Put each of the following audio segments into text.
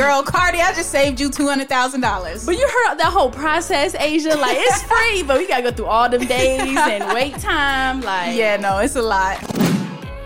Girl, Cardi, I just saved you two hundred thousand dollars. But you heard that whole process, Ashia. Like it's free, but we gotta go through all them days and wait time. Like Yeah, no, it's a lot.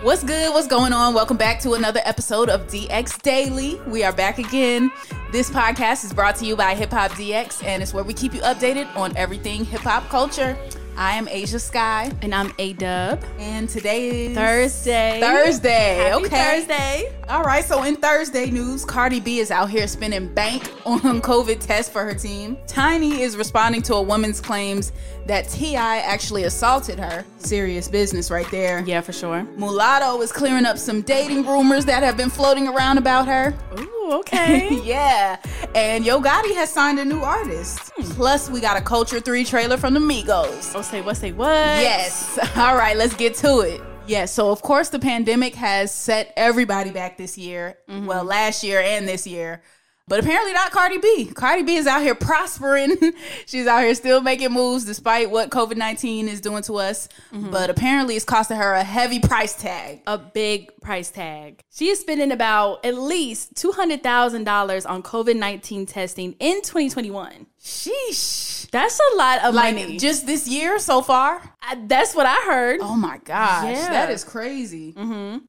What's good? What's going on? Welcome back to another episode of DX Daily. We are back again. This podcast is brought to you by Hip Hop DX, and it's where we keep you updated on everything hip hop culture. I am Ashia Skye, And I'm Ayeeedubb. and today is Thursday. Thursday. Happy okay. Thursday. All right, so in Thursday news, Cardi B is out here spending bank on COVID tests for her team. Tiny is responding to a woman's claims that T.I. actually assaulted her. Serious business right there. Yeah, for sure. Mulatto is clearing up some dating rumors that have been floating around about her. Ooh, okay. yeah. And Yo Gotti has signed a new artist. Hmm. Plus, we got a Culture 3 trailer from the Migos. oh, say what? Say what? Yes. All right, let's get to it. Yes, so of course the pandemic has set everybody back this year. Mm-hmm. Well, last year and this year. But apparently not Cardi B. Cardi B is out here prospering. She's out here still making moves despite what COVID 19 is doing to us. But apparently it's costing her a heavy price tag. A big price tag. She is spending about at least two hundred thousand dollars on COVID nineteen testing in 2021. Sheesh. That's a lot of Like money. just this year so far? I- that's what I heard. Oh my gosh. Yeah. That is crazy.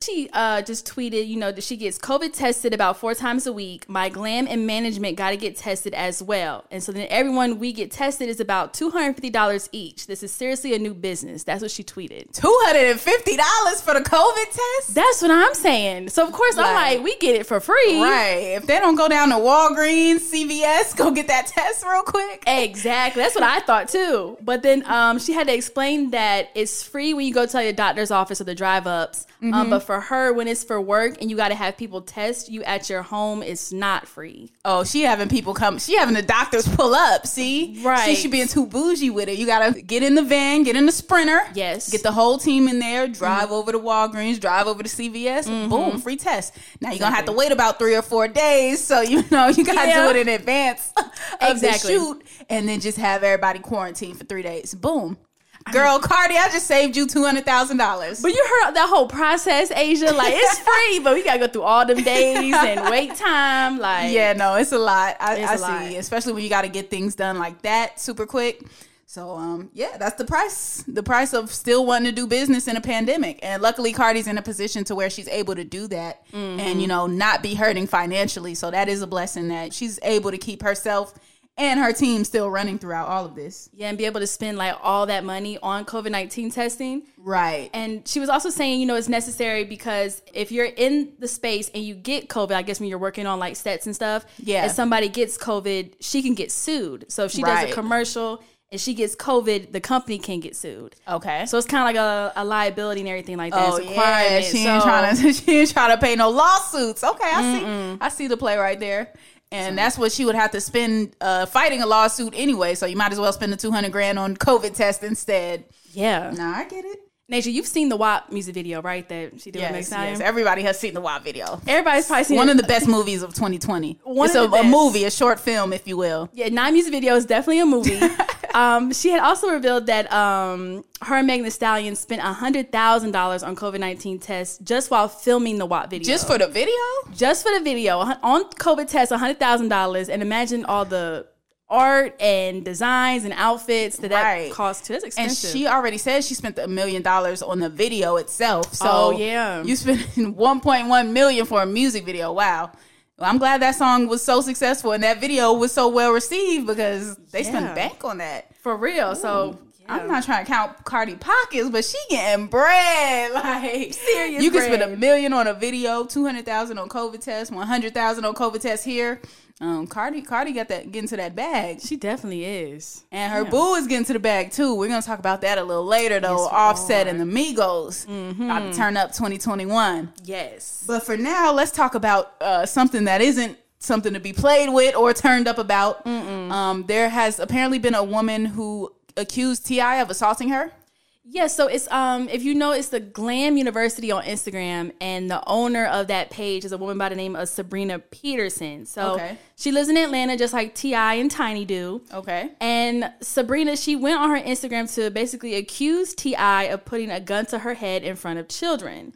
She uh, just tweeted, you know, that she gets COVID tested about four times a week. My glam and management got to get tested as well. And so then everyone we get tested is about $250 each. This is seriously a new business. That's what she tweeted. $250 for the COVID test? That's what I'm saying. So, of course, I'm Like- like, we get it for free. Right. If they don't go down to Walgreens, CVS, go get that test real quick. Exactly. That's what I thought too. But then um, she had to explain that it's free when you go to your doctor's office or the drive ups. Mm-hmm. Um, but for her, when it's for work and you got to have people test you at your home, it's not free. Oh, she having people come. She having the doctors pull up. See, Right. She should being too bougie with it. You gotta get in the van, get in the sprinter. Yes. Get the whole team in there. Drive over to Walgreens. Drive over to CVS. Mm-hmm. Boom, free test. Now you're gonna have to wait about three or four days. So you know you gotta Yeah. do it in advance of Exactly. the shoot, and then just have everybody quarantined for three days. Boom. Girl, Cardi, I just saved you two hundred thousand dollars. But you heard that whole process, Ashia. Like it's free, but we gotta go through all them days and wait time. Like Yeah, no, it's a lot. I, It's I a see, lot. especially when you got to get things done like that super quick. So, um, yeah, that's the price. The price of still wanting to do business in a pandemic. And luckily, Cardi's in a position to where she's able to do that, Mm-hmm. and you know, not be hurting financially. So that is a blessing that she's able to keep herself and her team still running throughout all of this. yeah, and be able to spend like all that money on COVID nineteen testing. Right. And she was also saying, you know, it's necessary because if you're in the space and you get COVID, I guess when you're working on like sets and stuff, Yeah. and somebody gets COVID, she can get sued. So if she does a commercial and she gets COVID, the company can get sued. okay. So it's kind of like a, a liability and everything like that. Oh yeah, she ain't So- trying to. She ain't trying to pay no lawsuits. Okay, I see. I see the play right there, and that's what she would have to spend uh, fighting a lawsuit anyway. So you might as well spend the two hundred grand on COVID test instead. Yeah. Nah, I get it. Nature, you've seen the WAP music video, right? That she did Yes, Stallion? yes. Everybody has seen the WAP video. Everybody's probably seen One it. of the best movies of 2020. One it's of a, the a best. movie, a short film, if you will. Yeah, nine music video is definitely a movie. um, she had also revealed that um, her and Megan Thee Stallion spent hundred thousand dollars on COVID nineteen tests just while filming the WAP video. Just for the video? just for the video on COVID tests, hundred thousand dollars, and imagine all the art and designs and outfits that Right. that cost too. That's And she already said she spent a million dollars on the video itself. So Oh, yeah. you spent 1.1 million for a music video. Wow. I'm glad that song was so successful and that video was so well received because they Yeah. spent bank on that. for real. So I'm not trying to count Cardi pockets, but she getting bread. Like Serious You can spend a million on a video, two hundred thousand on COVID tests, one hundred thousand on COVID tests here. Um, Cardi, Cardi got that getting to that bag, she definitely is. and her Yeah. boo is getting to the bag too. We're gonna talk about that a little later, though. Yes, Offset are. and the Migos about to turn up 2021. Yes. But for now, let's talk about uh, something that isn't something to be played with or turned up about. Um, there has apparently been a woman who accused T.I. of assaulting her. Yeah, so it's um if you know it's the Glam University on Instagram and the owner of that page is a woman by the name of Sabrina Peterson. So Okay. she lives in Atlanta just like T.I. and Tiny do. Okay. And Sabrina, she went on her Instagram to basically accuse T.I. of putting a gun to her head in front of children.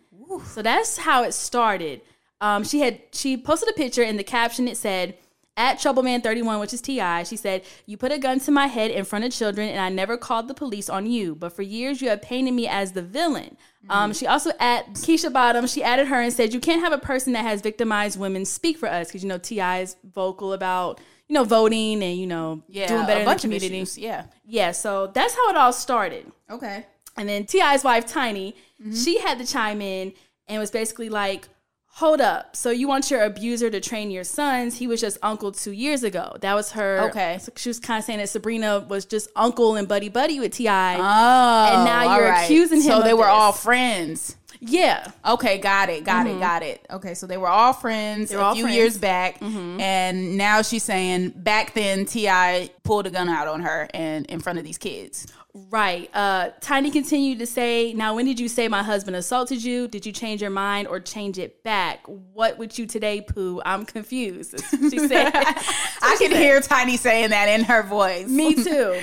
So that's how it started. Um, she had she posted a picture and the caption it said, at Troubleman31, which is T.I., she said, You put a gun to my head in front of children, and I never called the police on you. But for years, you have painted me as the villain. Um, she also, at Keisha Bottom, she added her and said, You can't have a person that has victimized women speak for us. Because, you know, T.I. is vocal about, you know, voting and, you know, Yeah, doing better a in bunch the of issues. Yeah. Yeah, so that's how it all started. Okay. And then T.I.'s wife, Tiny, Mm-hmm. she had to chime in and was basically like, Hold up. So you want your abuser to train your sons? He was just uncle two years ago. That was her. Okay. So she was kind of saying that Sabrina was just uncle and buddy buddy with T.I. Oh, And now you're accusing him So they were this. all friends. yeah. Okay, got it, got it, mm-hmm. got it. Okay, so they were all friends were a all few friends. years back, mm-hmm. and now she's saying back then T.I. pulled a gun out on her and in front of these kids. Right. Uh, Tiny continued to say, Now, when did you say my husband assaulted you? Did you change your mind or change it back? What would you today, Pooh? I'm confused. She said, I can hear Tiny saying that in her voice. Me too.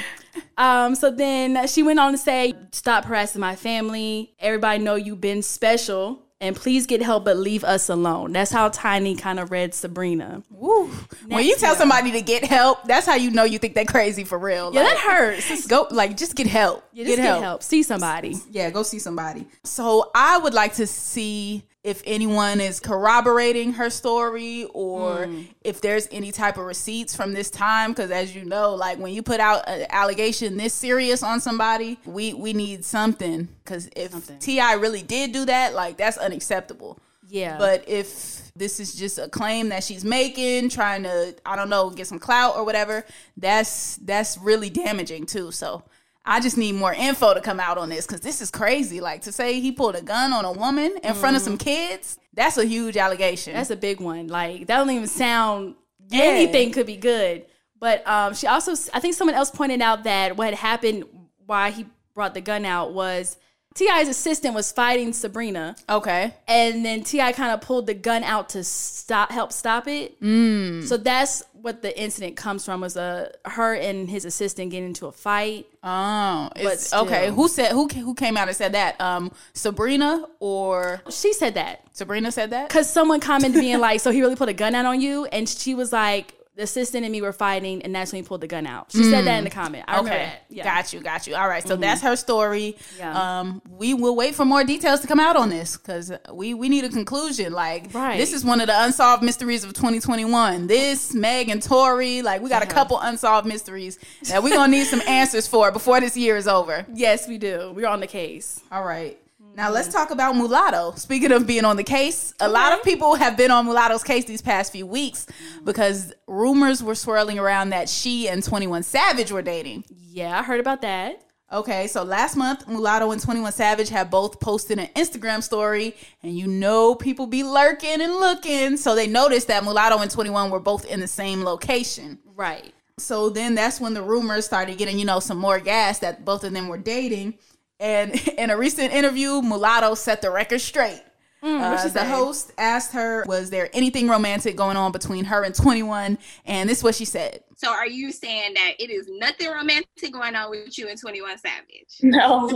Um, so then she went on to say, Stop harassing my family. Everybody know you've been special. And please get help, but leave us alone. That's how Tiny kind of read Sabrina. Woo. When you tell somebody to get help, that's how you know you think they're crazy for real. Yeah, Like, that hurts. Just, Go like just get help. yeah, just get help. See somebody. Yeah, go see somebody. So I would like to see if anyone is corroborating her story or Hmm. if there's any type of receipts from this time. Because as you know, like when you put out an allegation this serious on somebody, we we need something. Because if T.I. really did do that, like that's unacceptable. Yeah. But if this is just a claim that she's making, trying to, I don't know, get some clout or whatever, that's that's really damaging too. So I just need more info to come out on this because this is crazy. Like to say he pulled a gun on a woman in front of some kids, that's a huge allegation. That's a big one. Like that don't even sound Yeah. anything could be good. But um, she also, I think someone else pointed out that what had happened, why he brought the gun out was T.I.'s assistant was fighting Sabrina, okay. and then Ti kind of pulled the gun out to stop, help stop it. Mm. So that's what the incident comes from was uh, her and his assistant getting into a fight. Oh, still. okay. Who said who who came out and said that? Um, Sabrina or She said that Sabrina said that? because someone commented being like, "So he really put a gun out on you?" And she was like, "The assistant and me were fighting, and that's when he pulled the gun out." She said that in the comment. I remember Okay, that. Yeah. got you, got you. All right, so that's her story. Yeah. Um, we will wait for more details to come out on this because we we need a conclusion. Like, Right. this is one of the unsolved mysteries of 2021. This Meg and Tory, like, we got a couple unsolved mysteries that we're gonna need some answers for before this year is over. Yes, we do. We're on the case. All right. Now let's mm. talk about Mulatto. Speaking of being on the case, a lot of people have been on Mulatto's case these past few weeks because rumors were swirling around that she and 21 Savage were dating. Yeah, I heard about that. Okay, so last month, Mulatto and 21 Savage have both posted an Instagram story, and you know people be lurking and looking. So they noticed that Mulatto and 21 were both in the same location. Right. So then that's when the rumors started getting, you know, some more gas that both of them were dating. And in a recent interview, Mulatto set the record straight. Uh, the say? host asked her, Was there anything romantic going on between her and 21? And this is what she said. So are you saying that it is nothing romantic going on with you and 21 Savage? No,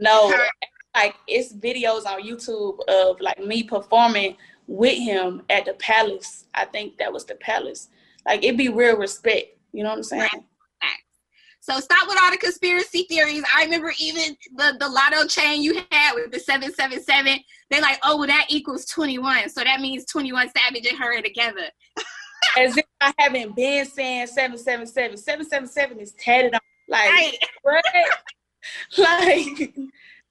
no. Her- Like it's videos on YouTube of like me performing with him at the palace. I think that was the palace. Like it'd be real respect You know what I'm saying? So stop with all the conspiracy theories. I remember even the, the lotto chain you had with the 777. They're like, oh, well, that equals 21. So that means 21 Savage and her together. As if I haven't been saying 777. 777 is tatted on. Like, Right. what? like,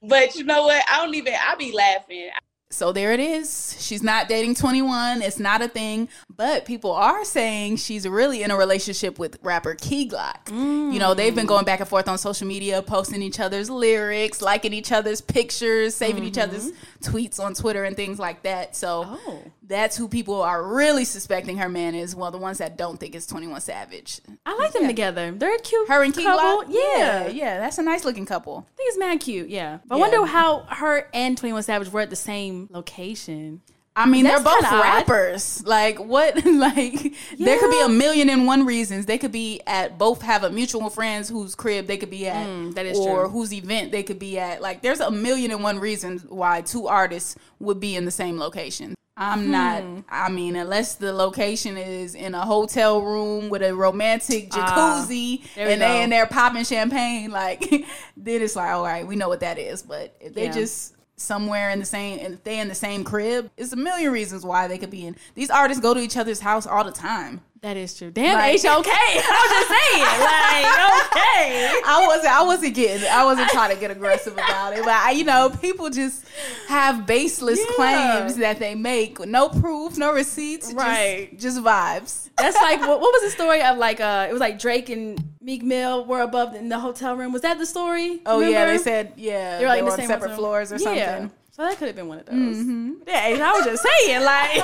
but you know what? I don't even, I be laughing. So there it is. She's not dating 21. It's not a thing. But people are saying she's really in a relationship with rapper Key Glock. You know, they've been going back and forth on social media, posting each other's lyrics, liking each other's pictures, saving each other's mm-hmm. tweets on Twitter and things like that. So Oh. That's who people are really suspecting her man is. Well, the ones that don't think it's 21 Savage. I like them together. They're a cute Her and Key couple. Yeah. yeah. Yeah, that's a nice looking couple. I think it's mad cute. Yeah. But I wonder how her and 21 Savage were at the same location. I mean, That's they're both kinda odd. rappers. Like, what? Like, there could be a million and one reasons. They could be at both have a mutual friends whose crib they could be at, Mm, that is or true. whose event they could be at. Like, there's a million and one reasons why two artists would be in the same location. I'm Hmm. not. I mean, unless the location is in a hotel room with a romantic jacuzzi Ah, there we and they go. in there popping champagne, like then it's like, all right, we know what that is. But if they Yeah. just somewhere in the same, if they in the same crib, it's a million reasons why they could be in. These artists go to each other's house all the time. That is true. Damn, Like- H, okay. I was just saying. Like, okay. I wasn't. I wasn't getting. I wasn't trying to get aggressive about it, but I, you know, people just have baseless Yeah. claims that they make no proof, no receipts, Right. Just, vibes. That's like, what, what was the story of like, uh, it was like Drake and Meek Mill were above in the hotel room. Was that the story? Oh yeah, they said yeah, They were like they were the on separate floors or Yeah. something. So that could have been one of those. Mm-hmm. Yeah, I was just saying, like,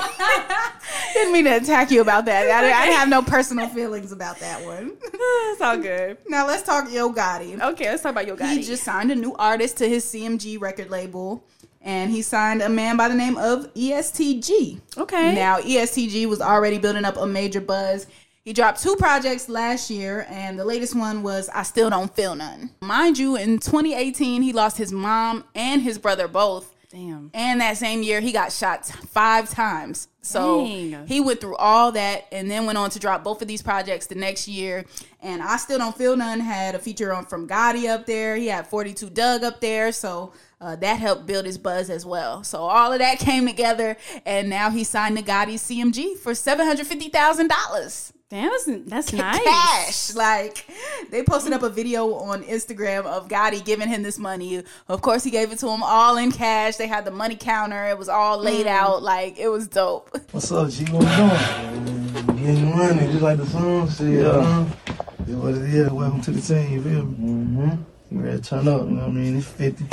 Didn't mean to attack you about that. I, didn't- I didn't have no personal feelings about that one. it's all good. now let's talk Yo Gotti. Okay, let's talk about Yo Gotti. He just signed a new artist to his CMG record label, and he signed a man by the name of EST Gee. Okay. Now EST Gee was already building up a major buzz. He dropped two projects last year, and the latest one was "I Still Don't Feel None." Mind you, in 2018, he lost his mom and his brother both. Damn. And that same year, he got shot five times. So Dang. he went through all that and then went on to drop both of these projects the next year. And I Still Don't Feel None had a feature on from Gotti up there. He had 42 Dugg up there. So uh, that helped build his buzz as well. So all of that came together. And now he signed to Gotti's CMG for $750,000 Damn, that's, that's nice. cash. Like they posted up a video on Instagram of Gotti giving him this money. Of course, he gave it to him all in cash. They had the money counter. It was all laid out. Like it was dope. What's up, G? What you doing? Getting money, just like the song said. Yeah. It's what it is. Welcome to the team, you feel me? Mm-hmm. You ready to turn up, you know what I mean? It's 50.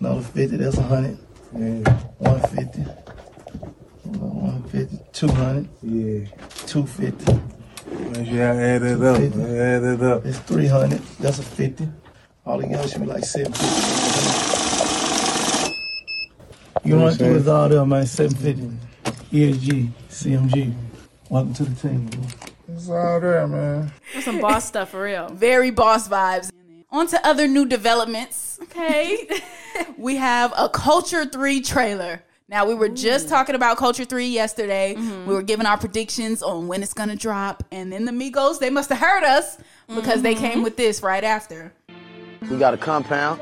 Another 50, that's 100. Yeah. 150. 150, 200. Yeah. 250. Yeah, add it up. Add it up. It's 300. That's a 50. All together should be like 750. You run through this all there, man. 750. ESG, CMG. Welcome to the team, bro. It's all there, man. That's some boss stuff for real. Very boss vibes. On to other new developments. Okay. We have a Culture 3 trailer. Now, we were just mm. talking about Culture 3 yesterday. Mm-hmm. We were giving our predictions on when it's going to drop. And then the Migos, they must have heard us because they came mm-hmm. with this right after. We got a compound,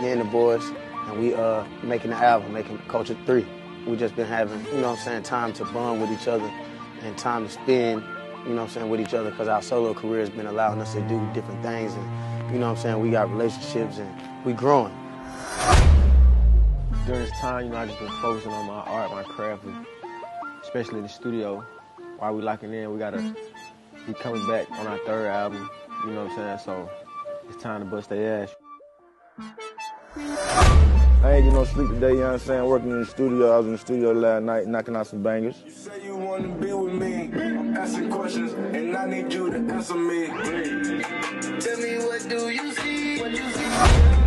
me and the boys, and we uh making the album, making Culture 3. We just been having, you know what I'm saying, time to bond with each other and time to spend, you know what I'm saying, with each other because our solo career has been allowing us to do different things and, you know what I'm saying, we got relationships and we growing. During this time, you know, I just been focusing on my art, my craft, especially in the studio. While we locking in, we gotta mm-hmm. be coming back on our third album. You know what I'm saying? So it's time to bust their ass. I ain't get no sleep today, you know what I'm saying? Working in the studio. I was in the studio last night knocking out some bangers. You Say you wanna be with me, I'm asking questions, and I need you to answer me. Tell me what do you see? What you see?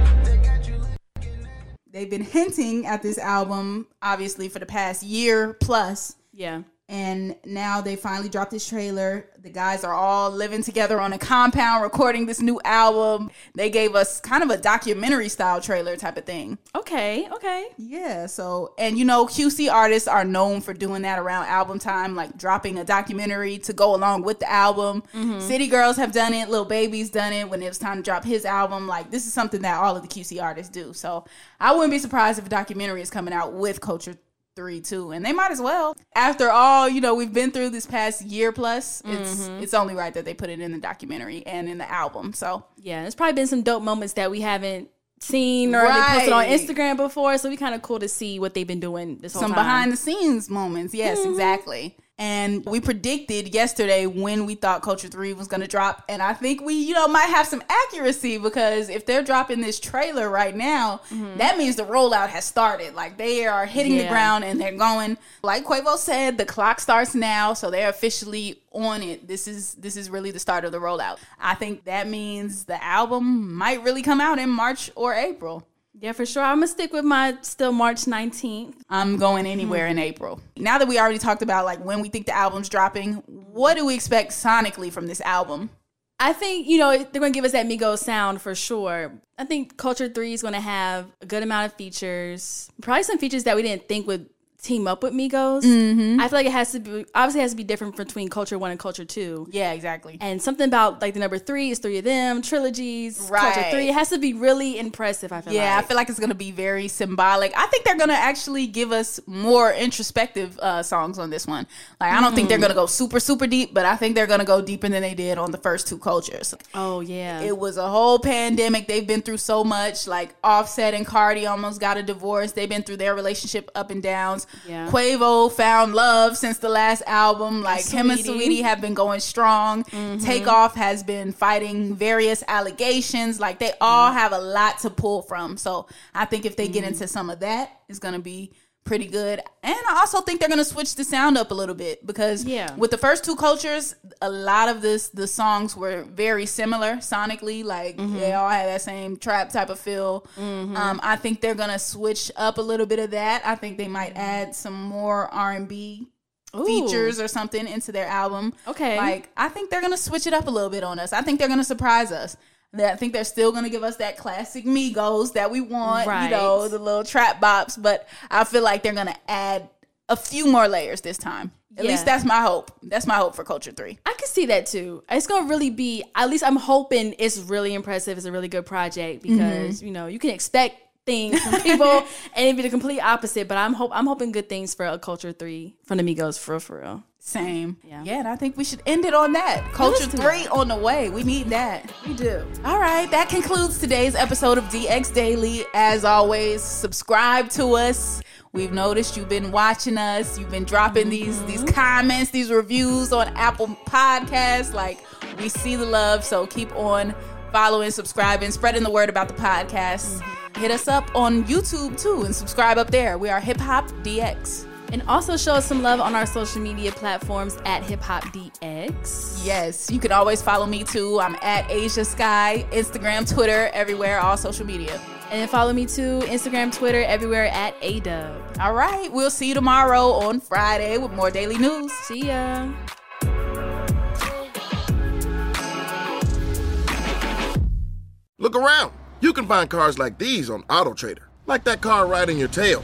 They've been hinting at this album, obviously, for the past year plus. Yeah. And now they finally dropped this trailer. The guys are all living together on a compound recording this new album. They gave us kind of a documentary style trailer type of thing. Okay, okay. Yeah, so and you know, QC artists are known for doing that around album time, like dropping a documentary to go along with the album. Mhm. City Girls have done it, Lil Baby's done it when it was time to drop his album. Like this is something that all of the QC artists do. So I wouldn't be surprised if a documentary is coming out with Culture Three too, and they might as well. After all, you know, we've been through this past year plus. It's Mhm. it's only right that they put it in the documentary and in the album. So Yeah, there's probably been some dope moments that we haven't seen or they posted on Instagram before, so we kind of cool to see what they've been doing this whole time. some time. behind the scenes moments. Yes, Mhm. exactly. And we predicted yesterday when we thought Culture 3 was going to drop. And I think we, you know, might have some accuracy because if they're dropping this trailer right now, mm-hmm. that means the rollout has started. Like they are hitting the ground and they're going. Like Quavo said, the clock starts now, so they're officially on it. This is this is really the start of the rollout. I think that means the album might really come out in March or April. Yeah, for sure. I'm gonna stick with my still March 19th. I'm going anywhere in April. Now that we already talked about like when we think the album's dropping, what do we expect sonically from this album? I think, you know, they're going to give us that Migos sound for sure. I think Culture 3 is going to have a good amount of features. Probably some features that we didn't think would team up with Migos. Mhm. I feel like it has to be, obviously, it has to be different between Culture 1 and Culture 2. Yeah, exactly. And something about like the number three is three of them, trilogies, Culture Right. 3. It has to be really impressive, I feel Yeah, like. I feel like it's gonna be very symbolic. I think they're gonna actually give us more introspective uh, songs on this one. Like I don't think they're Mhm. gonna go super super deep, but I think they're gonna go deeper than they did on the first two cultures. Oh, yeah. It was a whole pandemic. They've been through so much. Like Offset and Cardi almost got a divorce. They've been through their relationship up and downs. Yeah. Quavo found love since the last album. Like him and Saweetie have been going strong. Mhm. Takeoff has been fighting various allegations. Like they all have a lot to pull from. So I think if they get into some of that, it's gonna be pretty good. And I also think they're gonna switch the sound up a little bit because Yeah. with the first two cultures, a lot of this the songs were very similar sonically. Like Mhm. they all had that same trap type of feel. Mhm. Um, I think they're gonna switch up a little bit of that. I think they might add some more R and B features or something into their album. Okay. Like I think they're gonna switch it up a little bit on us. I think they're gonna surprise us. I think they're still gonna give us that classic Migos that we want, Right. you know, the little trap bops. But I feel like they're gonna add a few more layers this time. At Yeah. least that's my hope. That's my hope for Culture Three. I can see that too. It's gonna really be. At least I'm hoping it's really impressive. It's a really good project mm-hmm. because you know you can expect things from people and it'd be the complete opposite. But I'm hope I'm hoping good things for a Culture Three from the Migos for real, for real. Same. Yeah. Yeah, and I think we should end it on that. Culture three on the way. We need that. We do. All right, that concludes today's episode of DX Daily. As always, subscribe to us. We've noticed you've been watching us. You've been dropping these these mm-hmm. comments, these reviews on Apple Podcasts. Like we see the love, so keep on following, subscribing, spreading the word about the podcast. Mm-hmm. Hit us up on YouTube too and subscribe up there. We are Hip Hop DX. And also show us some love on our social media platforms at Hip Hop DX. Yes, you can always follow me too. I'm at Ashia Skye, Instagram, Twitter, everywhere, all social media. And then follow me too, Instagram, Twitter, everywhere at Ayeeedubb. All right, we'll see you tomorrow on Friday with more daily news. See ya. Look around. You can find cars like these on AutoTrader, like that car riding your tail.